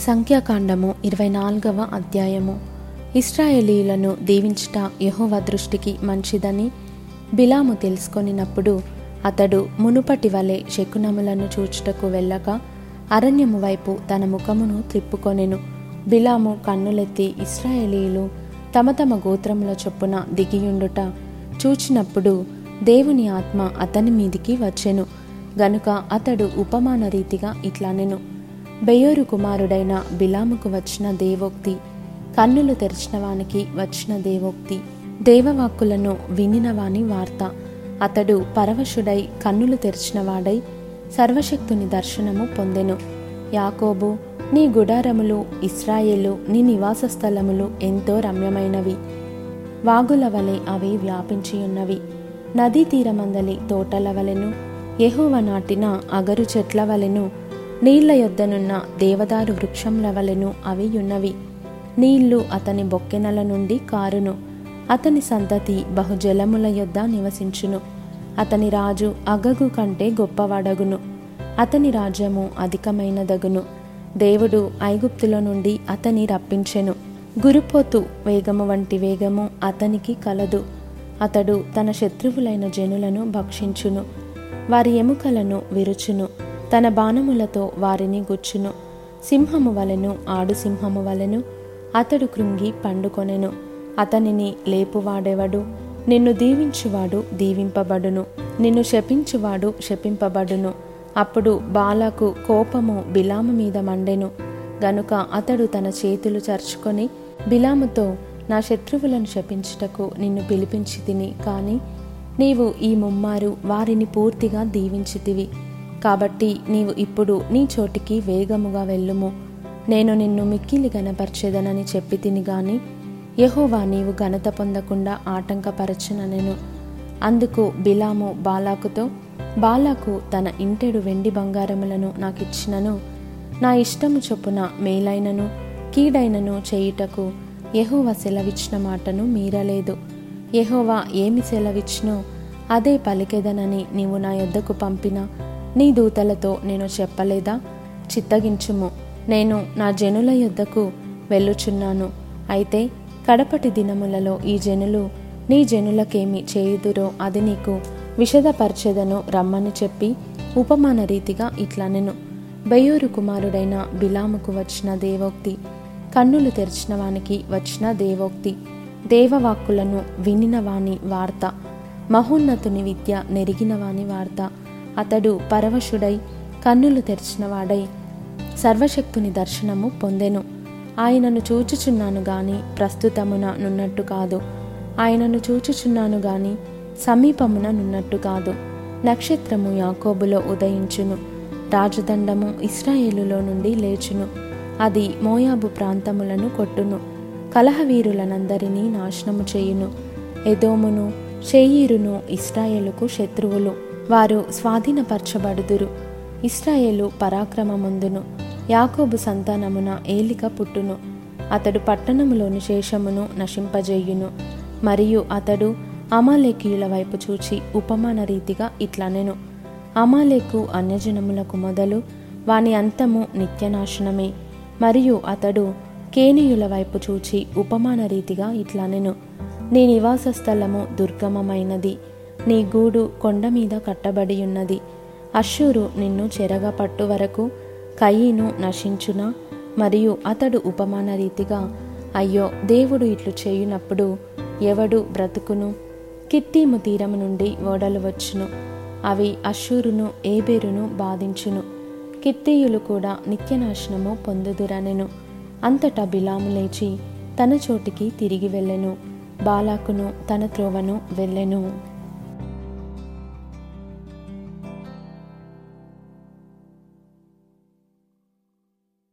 సంఖ్యాకాండము ఇరవై నాలుగవ అధ్యాయము. ఇస్రాయేలీలను దీవించుట యహోవ దృష్టికి మంచిదని బిలాము తెలుసుకొనినప్పుడు అతడు మునుపటి వలె శకునములను చూచుటకు వెళ్ళక అరణ్యము వైపు తన ముఖమును త్రిప్పుకొనెను. బిలాము కన్నులెత్తి ఇస్రాయేలీలు తమ తమ గోత్రముల చొప్పున దిగియుండుట చూచినప్పుడు దేవుని ఆత్మ అతని మీదికి వచ్చెను. గనుక అతడు ఉపమాన రీతిగా ఇట్లా నేను బెయోరు కుమారుడైన బిలాముకు వచ్చిన దేవోక్తి కన్నులు తెరిచిన వానికి వచ్చిన దేవోక్తి దేవవాక్కులను వినినవాని వార్త. అతడు పరవశుడై కన్నులు తెరిచినవాడై సర్వశక్తుని దర్శనము పొందెను. యాకోబు నీ గుడారములు ఇస్రాయేలు నీ నివాస స్థలములు ఎంతో రమ్యమైనవి. వాగుల వలె అవి వ్యాపించియున్నవి. నదీ తీరమందలి తోటల వలెను ఎహోవ నాటిన అగరు చెట్ల వలెను నీళ్ళ యొద్దనున్న దేవదారు వృక్షంల వలెను అవి ఉన్నవి నీళ్ళు అతని బొక్కెనల నుండి కారును. అతని సంతతి బహుజలముల యొద్ద నివసించును. అతని రాజు అగగు కంటే గొప్పవాడగును. అతని రాజ్యము అధికమైనదగును. దేవుడు ఐగుప్తుల నుండి అతని రప్పించెను. గురుపోతు వేగము వంటి వేగము అతనికి కలదు. అతడు తన శత్రువులైన జనులను భక్షించును. వారి ఎముకలను విరుచును. తన బాణములతో వారిని గుచ్చును. సింహము వలెను ఆడు సింహము వలెను అతడు కృంగి పండుకొనెను. అతనిని లేపువాడెవడు? నిన్ను దీవించువాడు దీవింపబడును. నిన్ను శపించువాడు శపింపబడును. అప్పుడు బాలకు కోపము బిలాము మీద మండెను. గనుక అతడు తన చేతులు చర్చుకొని బిలాముతో నా శత్రువులను శపించుటకు నిన్ను పిలిపించి తిని కానీ నీవు ఈ ముమ్మారు వారిని పూర్తిగా దీవించితివి. కాబట్టి నీవు ఇప్పుడు నీ చోటికి వేగముగా వెళ్ళుము. నేను నిన్ను మిక్కిలి గనపరచెదనని చెప్పి తిని గాని యహోవా నీవు ఘనత పొందకుండా ఆటంకపరచుననెను. అందుకు బిలాము బాలాకుతో బాలాకు తన ఇంటెడు వెండి బంగారములను నాకిచ్చినను. నా ఇష్టము చొప్పున మేలైనను కీడైనను చేయుటకు యహోవా సెలవిచ్చిన మాటను మీరలేదు. యహోవా ఏమి సెలవిచ్చినో అదే పలికెదనని నీవు నా యొద్దకు పంపిన. నీ దూతలతో నేను చెప్పలేదా? చిత్తగించుము. నేను నా జనుల యొద్దకు వెళ్ళుచున్నాను. అయితే కడపటి దినములలో ఈ జనులు నీ జనులకేమి చేయుదురో అది నీకు విషదపరచెదను రమ్మని చెప్పి ఉపమాన రీతిగా ఇట్లనెను బయ్యూరు కుమారుడైన బిలాముకు వచ్చిన దేవోక్తి కన్నులు తెరిచిన వానికి వచ్చిన దేవోక్తి దేవవాక్కులను వినిన వాని వార్త మహోన్నతుని విద్య నెరిగిన వాని వార్త అతడు పరవశుడై కన్నులు తెరిచినవాడై సర్వశక్తుని దర్శనము పొందెను. ఆయనను చూచుచున్నాను గాని ప్రస్తుతమున నున్నట్టు కాదు. ఆయనను చూచుచున్నాను గాని సమీపమున నున్నట్టు కాదు. నక్షత్రము యాకోబులో ఉదయించును. రాజదండము ఇస్రాయేలులో నుండి లేచును. అది మోయాబు ప్రాంతములను కొట్టును. కలహవీరులనందరినీ నాశనము చేయును. ఎదోమును షేయీరును ఇస్రాయేలుకు శత్రువులు. వారు స్వాధీనపరచబడుదురు. ఇస్రాయేలు పరాక్రమముందును. యాకోబు సంతానమున ఏలిక పుట్టును. అతడు పట్టణములోని శేషమును నశింపజేయును. మరియు అతడు అమాలేకీయుల వైపు చూచి ఉపమాన రీతిగా ఇట్లనెను. అమాలేకు అన్యజనములకు మొదలు వాని అంతము నిత్యనాశనమే. మరియు అతడు కేనీయుల వైపు చూచి ఉపమాన రీతిగా ఇట్లనెను. నీ నివాస స్థలము దుర్గమమైనది. నీ గూడు కొండ మీద కట్టబడి ఉన్నది అశ్షూరు నిన్ను చెరగ పట్టు వరకు కయ్యిను నశించునా? మరియు అతడు ఉపమాన రీతిగా అయ్యో దేవుడు ఇట్లు చేయునప్పుడు ఎవడు బ్రతుకును? కిత్తీము తీరము నుండి ఓడలు వచ్చును. అవి అశ్షూరును ఏబేరును బాధించును. కిత్తీయులు కూడా నిత్యనాశనము పొందుదురనెను. అంతటా బిలాము లేచి తన చోటికి తిరిగి వెళ్ళెను. బాలాకును తన త్రోవను వెళ్ళెను.